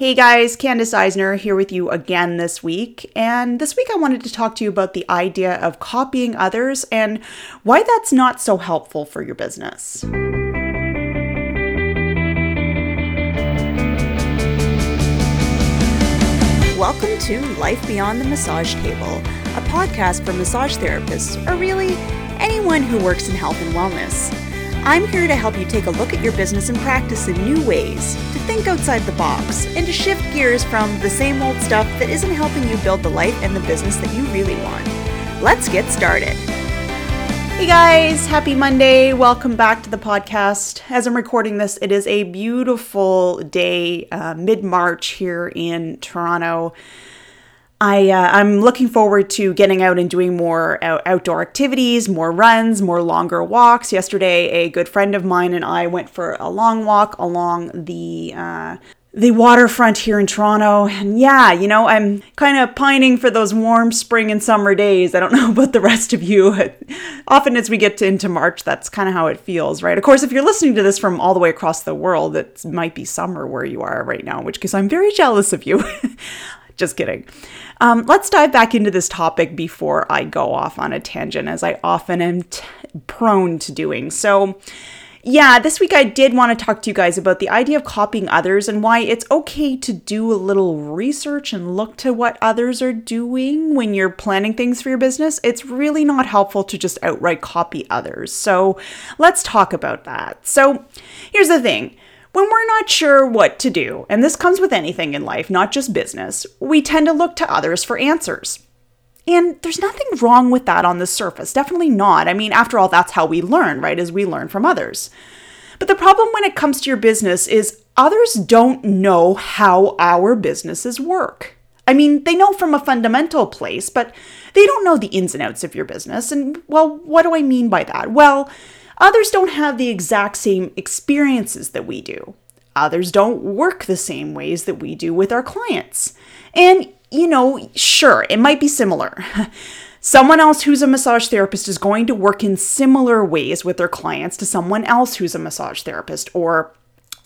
Hey guys, Candace Eisner here with you again this week. And this week I wanted to talk to you about the idea of copying others and why that's not so helpful for your business. Welcome to Life Beyond the Massage Table, a podcast for massage therapists, or really anyone who works in health and wellness. I'm here to help you take a look at your business and practice in new ways, to think outside the box, and to shift gears from the same old stuff that isn't helping you build the life and the business that you really want. Let's get started. Hey guys, happy Monday. Welcome back to the podcast. As I'm recording this, it is a beautiful day, uh, mid March here in Toronto. I uh, I'm looking forward to getting out and doing more out- outdoor activities, more runs, more longer walks. Yesterday, a good friend of mine and I went for a long walk along the uh, the waterfront here in Toronto. And yeah, you know, I'm kind of pining for those warm spring and summer days. I don't know about the rest of you. Often as we get to, into March, that's kind of how it feels, right? Of course, if you're listening to this from all the way across the world, it might be summer where you are right now, which because I'm very jealous of you. Just kidding. Um, let's dive back into this topic before I go off on a tangent, as I often am t- prone to doing. So, yeah, this week I did want to talk to you guys about the idea of copying others and why it's okay to do a little research and look to what others are doing when you're planning things for your business. It's really not helpful to just outright copy others. So, let's talk about that. So, here's the thing when we're not sure what to do, and this comes with anything in life, not just business, we tend to look to others for answers. And there's nothing wrong with that on the surface. Definitely not. I mean, after all, that's how we learn, right? As we learn from others. But the problem when it comes to your business is others don't know how our businesses work. I mean, they know from a fundamental place, but they don't know the ins and outs of your business. And, well, what do I mean by that? Well, Others don't have the exact same experiences that we do. Others don't work the same ways that we do with our clients. And, you know, sure, it might be similar. Someone else who's a massage therapist is going to work in similar ways with their clients to someone else who's a massage therapist. Or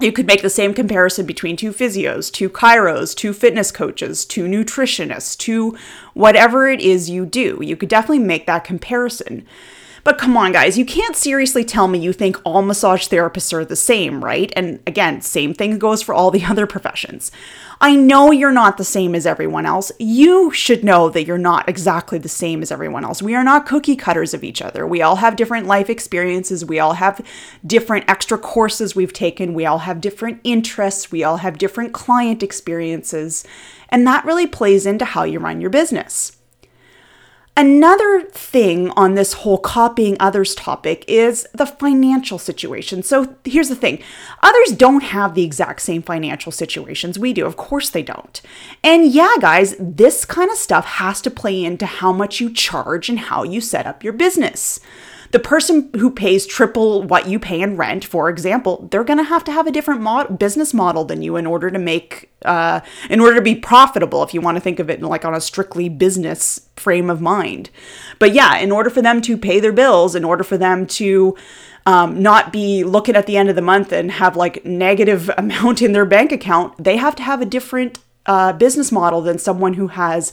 you could make the same comparison between two physios, two chiros, two fitness coaches, two nutritionists, two whatever it is you do. You could definitely make that comparison. But come on, guys, you can't seriously tell me you think all massage therapists are the same, right? And again, same thing goes for all the other professions. I know you're not the same as everyone else. You should know that you're not exactly the same as everyone else. We are not cookie cutters of each other. We all have different life experiences. We all have different extra courses we've taken. We all have different interests. We all have different client experiences. And that really plays into how you run your business. Another thing on this whole copying others topic is the financial situation. So here's the thing others don't have the exact same financial situations we do. Of course they don't. And yeah, guys, this kind of stuff has to play into how much you charge and how you set up your business the person who pays triple what you pay in rent, for example, they're going to have to have a different mod- business model than you in order to make, uh, in order to be profitable, if you want to think of it like on a strictly business frame of mind. But yeah, in order for them to pay their bills, in order for them to um, not be looking at the end of the month and have like negative amount in their bank account, they have to have a different uh, business model than someone who has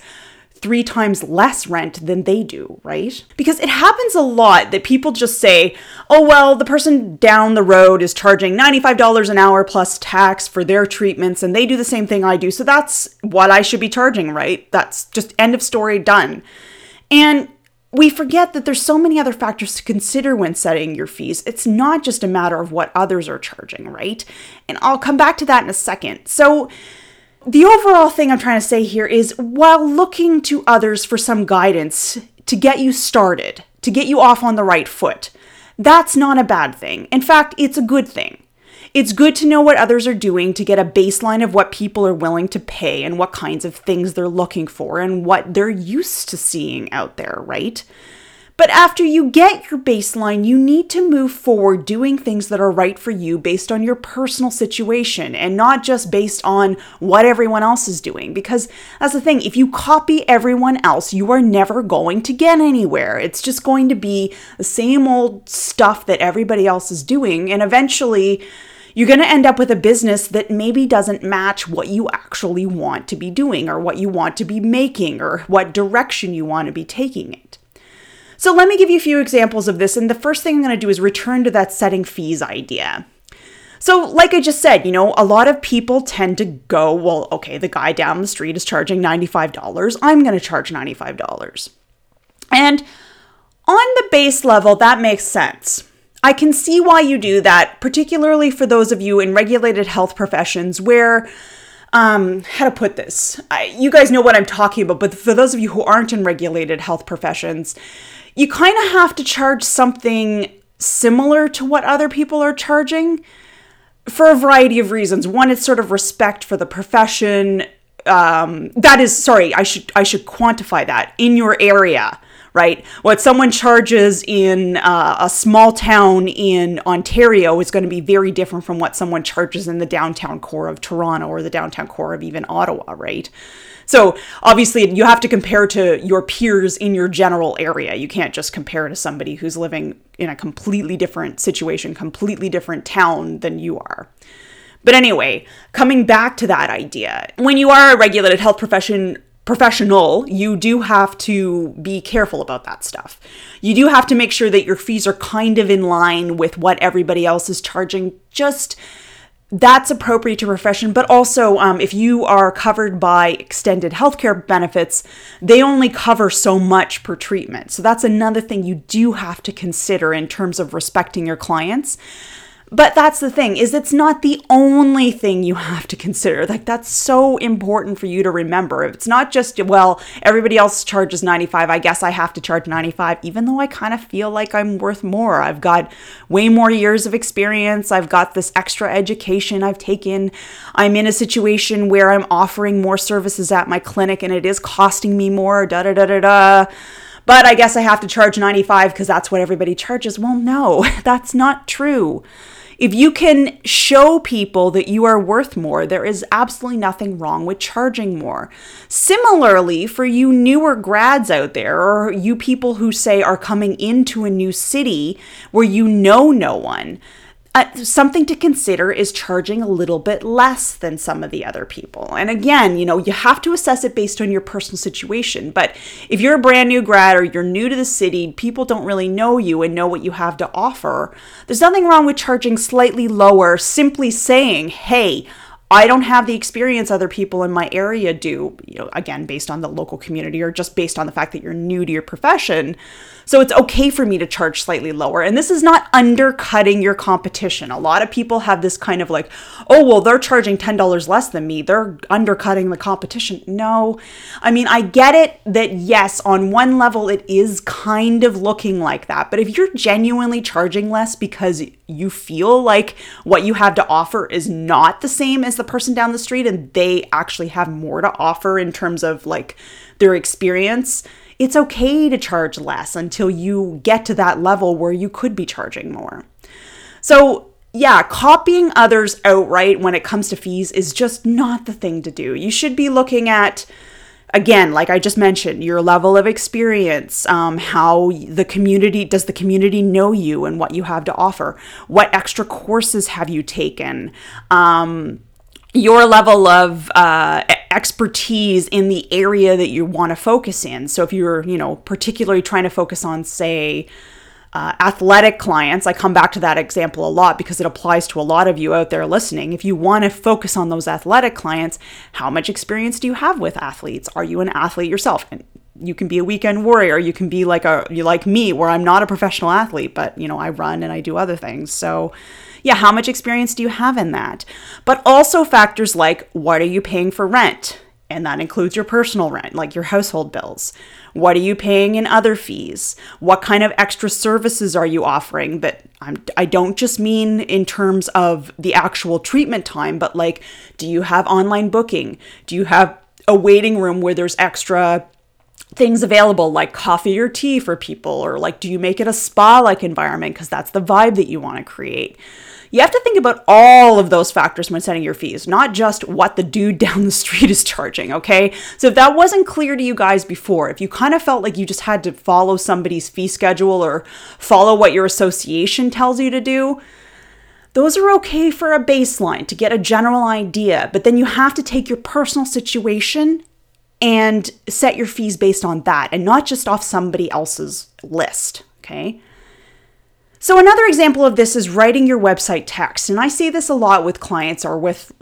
three times less rent than they do, right? Because it happens a lot that people just say, oh, well, the person down the road is charging $95 an hour plus tax for their treatments, and they do the same thing I do. So that's what I should be charging, right? That's just end of story, done. And we forget that there's so many other factors to consider when setting your fees. It's not just a matter of what others are charging, right? And I'll come back to that in a second. So, the overall thing I'm trying to say here is while looking to others for some guidance to get you started, to get you off on the right foot, that's not a bad thing. In fact, it's a good thing. It's good to know what others are doing to get a baseline of what people are willing to pay and what kinds of things they're looking for and what they're used to seeing out there, right? But after you get your baseline, you need to move forward doing things that are right for you based on your personal situation and not just based on what everyone else is doing. Because that's the thing, if you copy everyone else, you are never going to get anywhere. It's just going to be the same old stuff that everybody else is doing. And eventually, you're going to end up with a business that maybe doesn't match what you actually want to be doing or what you want to be making or what direction you want to be taking it. So, let me give you a few examples of this. And the first thing I'm going to do is return to that setting fees idea. So, like I just said, you know, a lot of people tend to go, well, okay, the guy down the street is charging $95. I'm going to charge $95. And on the base level, that makes sense. I can see why you do that, particularly for those of you in regulated health professions where um, how to put this? I, you guys know what I'm talking about, but for those of you who aren't in regulated health professions, you kind of have to charge something similar to what other people are charging for a variety of reasons. One, it's sort of respect for the profession. Um, that is, sorry, I should I should quantify that in your area right? What someone charges in uh, a small town in Ontario is going to be very different from what someone charges in the downtown core of Toronto or the downtown core of even Ottawa, right? So obviously, you have to compare to your peers in your general area. You can't just compare to somebody who's living in a completely different situation, completely different town than you are. But anyway, coming back to that idea, when you are a regulated health profession professional, you do have to be careful about that stuff. You do have to make sure that your fees are kind of in line with what everybody else is charging. Just that's appropriate to profession, but also um, if you are covered by extended healthcare benefits, they only cover so much per treatment. So that's another thing you do have to consider in terms of respecting your clients. But that's the thing is it's not the only thing you have to consider. Like that's so important for you to remember. It's not just well, everybody else charges 95, I guess I have to charge 95 even though I kind of feel like I'm worth more. I've got way more years of experience. I've got this extra education I've taken. I'm in a situation where I'm offering more services at my clinic and it is costing me more. Da da da da da but I guess I have to charge 95 because that's what everybody charges. Well, no, that's not true. If you can show people that you are worth more, there is absolutely nothing wrong with charging more. Similarly, for you newer grads out there, or you people who say are coming into a new city where you know no one, uh, something to consider is charging a little bit less than some of the other people. And again, you know, you have to assess it based on your personal situation. But if you're a brand new grad or you're new to the city, people don't really know you and know what you have to offer, there's nothing wrong with charging slightly lower, simply saying, hey, I don't have the experience other people in my area do, you know, again, based on the local community or just based on the fact that you're new to your profession. So it's okay for me to charge slightly lower. And this is not undercutting your competition. A lot of people have this kind of like, oh, well, they're charging $10 less than me. They're undercutting the competition. No. I mean, I get it that, yes, on one level, it is kind of looking like that. But if you're genuinely charging less because you feel like what you have to offer is not the same as the person down the street and they actually have more to offer in terms of like their experience, it's okay to charge less until you get to that level where you could be charging more. So, yeah, copying others outright when it comes to fees is just not the thing to do. You should be looking at, again, like I just mentioned, your level of experience, um, how the community does the community know you and what you have to offer, what extra courses have you taken. Um, your level of uh, expertise in the area that you want to focus in. So if you're, you know, particularly trying to focus on, say, uh, athletic clients, I come back to that example a lot because it applies to a lot of you out there listening. If you want to focus on those athletic clients, how much experience do you have with athletes? Are you an athlete yourself? And you can be a weekend warrior. You can be like a you like me, where I'm not a professional athlete, but you know I run and I do other things. So yeah, how much experience do you have in that? But also factors like what are you paying for rent? And that includes your personal rent, like your household bills. What are you paying in other fees? What kind of extra services are you offering? But I'm, I don't just mean in terms of the actual treatment time, but like, do you have online booking? Do you have a waiting room where there's extra things available like coffee or tea for people? Or like, do you make it a spa like environment? Because that's the vibe that you want to create. You have to think about all of those factors when setting your fees, not just what the dude down the street is charging, okay? So if that wasn't clear to you guys before, if you kind of felt like you just had to follow somebody's fee schedule or follow what your association tells you to do, those are okay for a baseline to get a general idea, but then you have to take your personal situation and set your fees based on that and not just off somebody else's list, okay? So, another example of this is writing your website text. And I see this a lot with clients or with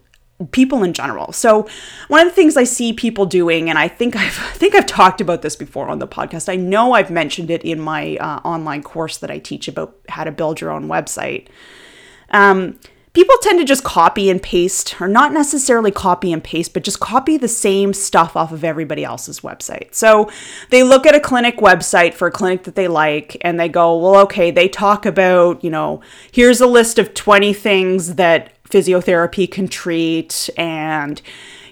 people in general. So one of the things I see people doing, and I think I've I think I've talked about this before on the podcast. I know I've mentioned it in my uh, online course that I teach about how to build your own website. Um, people tend to just copy and paste, or not necessarily copy and paste, but just copy the same stuff off of everybody else's website. So they look at a clinic website for a clinic that they like and they go, well, okay, they talk about, you know, here's a list of 20 things that physiotherapy can treat and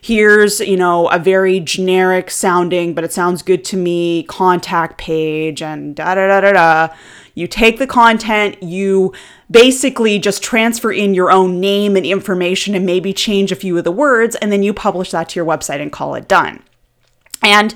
here's you know a very generic sounding but it sounds good to me contact page and da da da da da you take the content you basically just transfer in your own name and information and maybe change a few of the words and then you publish that to your website and call it done. And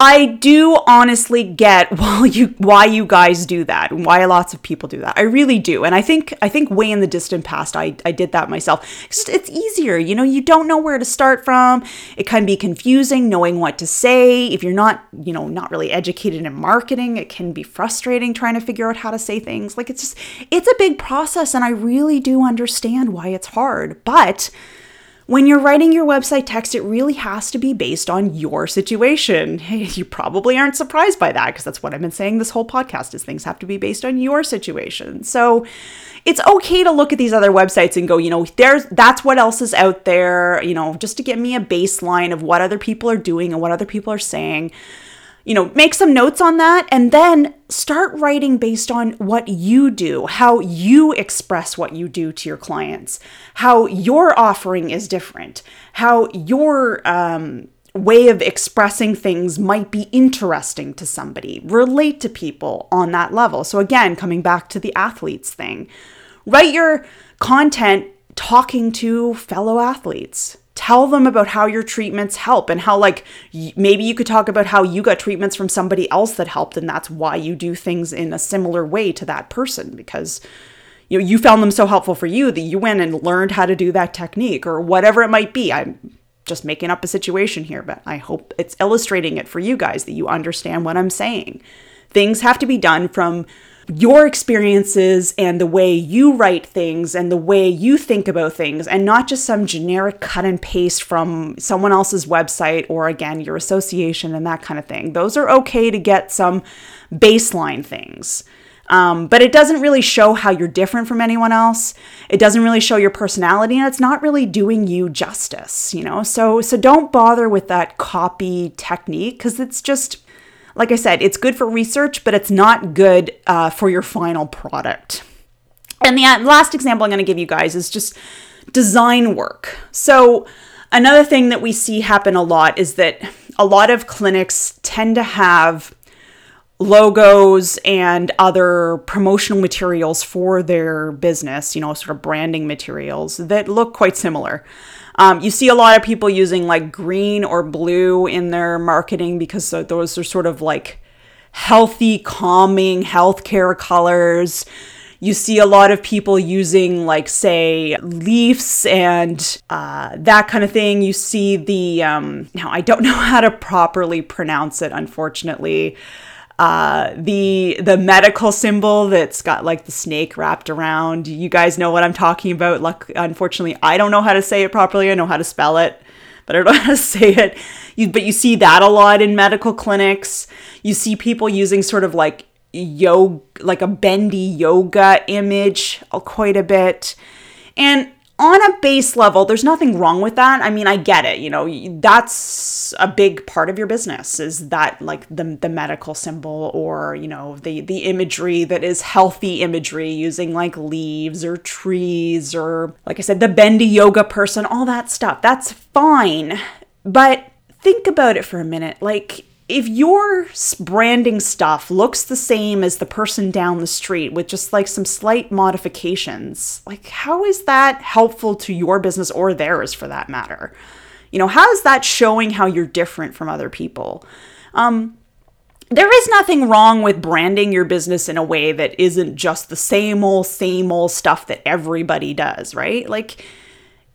I do honestly get why you why you guys do that and why lots of people do that. I really do. And I think I think way in the distant past I, I did that myself. It's, it's easier. You know, you don't know where to start from. It can be confusing knowing what to say. If you're not, you know, not really educated in marketing, it can be frustrating trying to figure out how to say things. Like it's just it's a big process and I really do understand why it's hard. But when you're writing your website text, it really has to be based on your situation. You probably aren't surprised by that because that's what I've been saying this whole podcast is things have to be based on your situation. So it's okay to look at these other websites and go, you know, there's that's what else is out there, you know, just to give me a baseline of what other people are doing and what other people are saying you know, make some notes on that and then start writing based on what you do, how you express what you do to your clients, how your offering is different, how your um, way of expressing things might be interesting to somebody, relate to people on that level. So, again, coming back to the athletes thing, write your content talking to fellow athletes tell them about how your treatments help and how like maybe you could talk about how you got treatments from somebody else that helped and that's why you do things in a similar way to that person because you know you found them so helpful for you that you went and learned how to do that technique or whatever it might be. I'm just making up a situation here but i hope it's illustrating it for you guys that you understand what i'm saying. Things have to be done from your experiences and the way you write things and the way you think about things and not just some generic cut and paste from someone else's website or again your association and that kind of thing. Those are okay to get some baseline things. Um, but it doesn't really show how you're different from anyone else. It doesn't really show your personality, and it's not really doing you justice, you know. So so don't bother with that copy technique because it's just like I said, it's good for research, but it's not good uh, for your final product. And the uh, last example I'm going to give you guys is just design work. So, another thing that we see happen a lot is that a lot of clinics tend to have logos and other promotional materials for their business, you know, sort of branding materials that look quite similar. Um, you see a lot of people using like green or blue in their marketing because those are sort of like healthy, calming healthcare colors. You see a lot of people using, like, say, leaves and uh, that kind of thing. You see the, um, now I don't know how to properly pronounce it, unfortunately uh, the the medical symbol that's got like the snake wrapped around. You guys know what I'm talking about. Luck, unfortunately, I don't know how to say it properly. I know how to spell it, but I don't know how to say it. You, but you see that a lot in medical clinics. You see people using sort of like yoga, like a bendy yoga image, quite a bit, and on a base level, there's nothing wrong with that. I mean, I get it. You know, that's a big part of your business is that like the the medical symbol or, you know, the the imagery that is healthy imagery using like leaves or trees or like I said the bendy yoga person, all that stuff. That's fine. But think about it for a minute. Like if your branding stuff looks the same as the person down the street with just like some slight modifications, like how is that helpful to your business or theirs for that matter? You know, how is that showing how you're different from other people? Um, there is nothing wrong with branding your business in a way that isn't just the same old, same old stuff that everybody does, right? Like,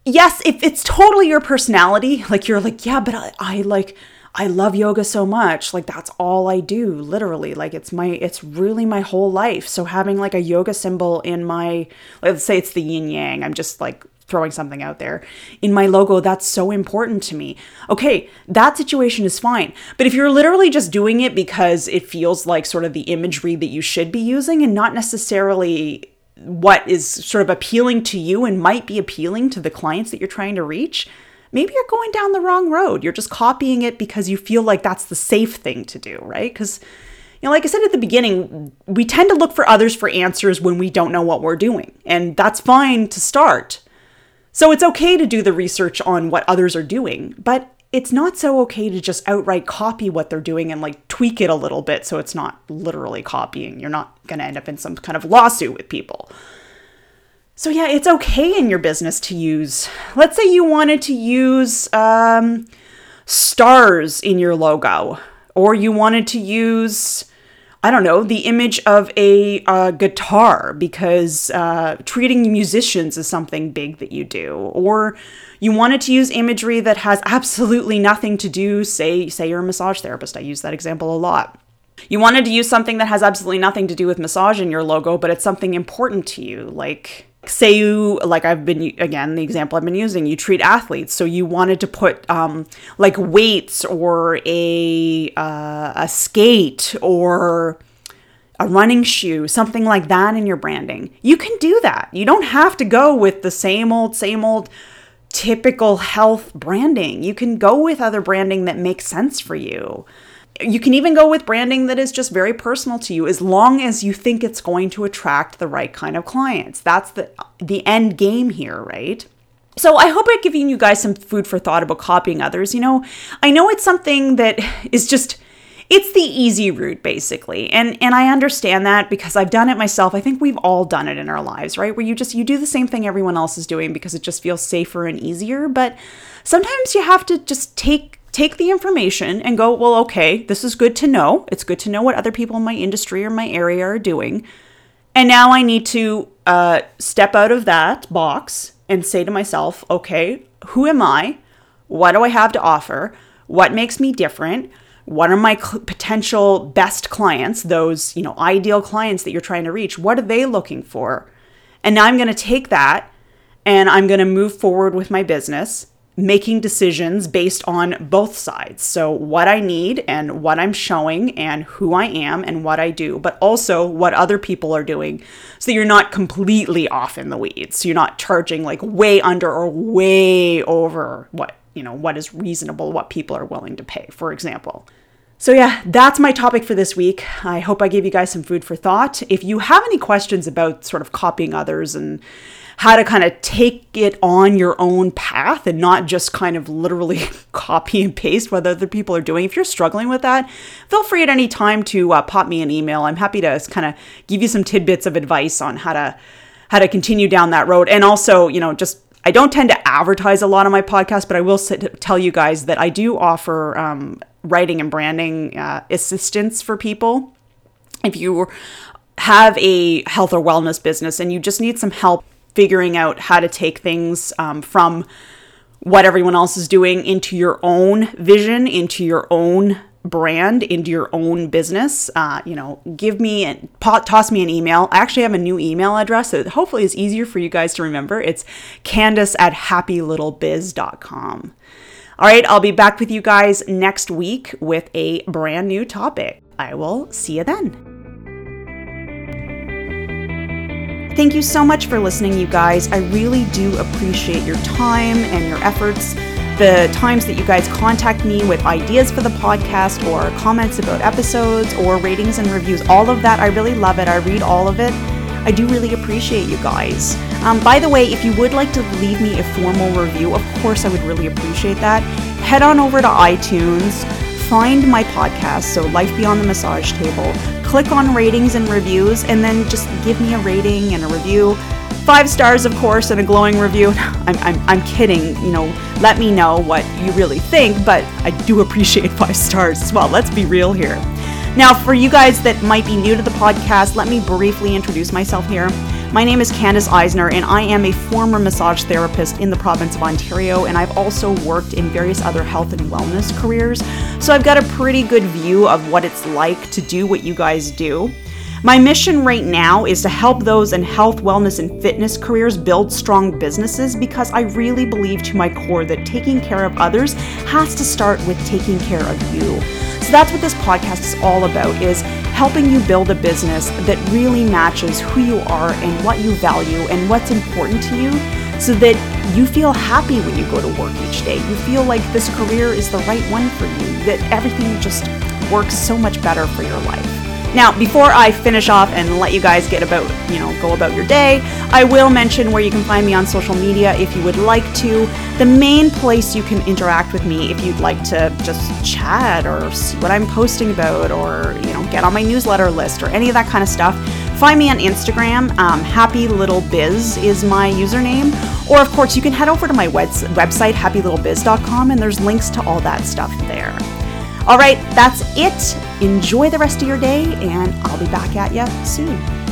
yes, if it's totally your personality, like you're like, yeah, but I, I like, I love yoga so much. Like that's all I do, literally. Like it's my it's really my whole life. So having like a yoga symbol in my let's say it's the yin yang. I'm just like throwing something out there in my logo that's so important to me. Okay, that situation is fine. But if you're literally just doing it because it feels like sort of the imagery that you should be using and not necessarily what is sort of appealing to you and might be appealing to the clients that you're trying to reach, maybe you're going down the wrong road. You're just copying it because you feel like that's the safe thing to do, right? Because, you know, like I said at the beginning, we tend to look for others for answers when we don't know what we're doing. And that's fine to start. So it's okay to do the research on what others are doing, but it's not so okay to just outright copy what they're doing and like tweak it a little bit so it's not literally copying. You're not going to end up in some kind of lawsuit with people. So, yeah, it's okay in your business to use, let's say you wanted to use um, stars in your logo, or you wanted to use, I don't know, the image of a uh, guitar because uh, treating musicians is something big that you do, or you wanted to use imagery that has absolutely nothing to do, say, say you're a massage therapist. I use that example a lot. You wanted to use something that has absolutely nothing to do with massage in your logo, but it's something important to you, like say you like i've been again the example i've been using you treat athletes. So you wanted to put um, like weights or a uh, a skate or a running shoe something like that in your branding. You can do that. You don't have to go with the same old same old typical health branding. You can go with other branding that makes sense for you you can even go with branding that is just very personal to you as long as you think it's going to attract the right kind of clients. That's the the end game here, right? So I hope I've given you guys some food for thought about copying others. You know, I know it's something that is just it's the easy route basically. And and I understand that because I've done it myself. I think we've all done it in our lives, right? Where you just you do the same thing everyone else is doing because it just feels safer and easier, but sometimes you have to just take take the information and go, well, okay, this is good to know. It's good to know what other people in my industry or my area are doing. And now I need to uh, step out of that box and say to myself, okay, who am I? What do I have to offer? What makes me different? What are my cl- potential best clients, those, you know, ideal clients that you're trying to reach? What are they looking for? And now I'm going to take that and I'm going to move forward with my business making decisions based on both sides. So, what I need and what I'm showing, and who I am and what I do, but also what other people are doing. So, you're not completely off in the weeds. So You're not charging like way under or way over what, you know, what is reasonable, what people are willing to pay, for example. So, yeah, that's my topic for this week. I hope I gave you guys some food for thought. If you have any questions about sort of copying others and how to kind of take it on your own path and not just kind of literally copy and paste what other people are doing. If you're struggling with that, feel free at any time to uh, pop me an email. I'm happy to kind of give you some tidbits of advice on how to how to continue down that road. And also, you know, just I don't tend to advertise a lot on my podcast, but I will sit, tell you guys that I do offer um, writing and branding uh, assistance for people. If you have a health or wellness business and you just need some help figuring out how to take things um, from what everyone else is doing into your own vision, into your own brand, into your own business, uh, you know, give me and toss me an email. I actually have a new email address that hopefully is easier for you guys to remember. It's candace at happylittlebiz.com. All right, I'll be back with you guys next week with a brand new topic. I will see you then. Thank you so much for listening, you guys. I really do appreciate your time and your efforts. The times that you guys contact me with ideas for the podcast or comments about episodes or ratings and reviews, all of that, I really love it. I read all of it. I do really appreciate you guys. Um, by the way, if you would like to leave me a formal review, of course, I would really appreciate that. Head on over to iTunes, find my podcast, so Life Beyond the Massage Table click on ratings and reviews and then just give me a rating and a review. Five stars, of course, and a glowing review. I'm, I'm, I'm kidding, you know, let me know what you really think, but I do appreciate five stars as well. Let's be real here. Now, for you guys that might be new to the podcast, let me briefly introduce myself here. My name is Candace Eisner, and I am a former massage therapist in the province of Ontario, and I've also worked in various other health and wellness careers. So I've got a pretty good view of what it's like to do what you guys do. My mission right now is to help those in health, wellness, and fitness careers build strong businesses because I really believe to my core that taking care of others has to start with taking care of you. So that's what this podcast is all about is helping you build a business that really matches who you are and what you value and what's important to you so that you feel happy when you go to work each day. You feel like this career is the right one for you, that everything just works so much better for your life. Now, before I finish off and let you guys get about, you know, go about your day, I will mention where you can find me on social media if you would like to. The main place you can interact with me if you'd like to just chat or see what I'm posting about or, you know, get on my newsletter list or any of that kind of stuff. Find me on Instagram. Um, Happy Little Biz is my username. Or, of course, you can head over to my website, happylittlebiz.com, and there's links to all that stuff there. All right, that's it. Enjoy the rest of your day, and I'll be back at you soon.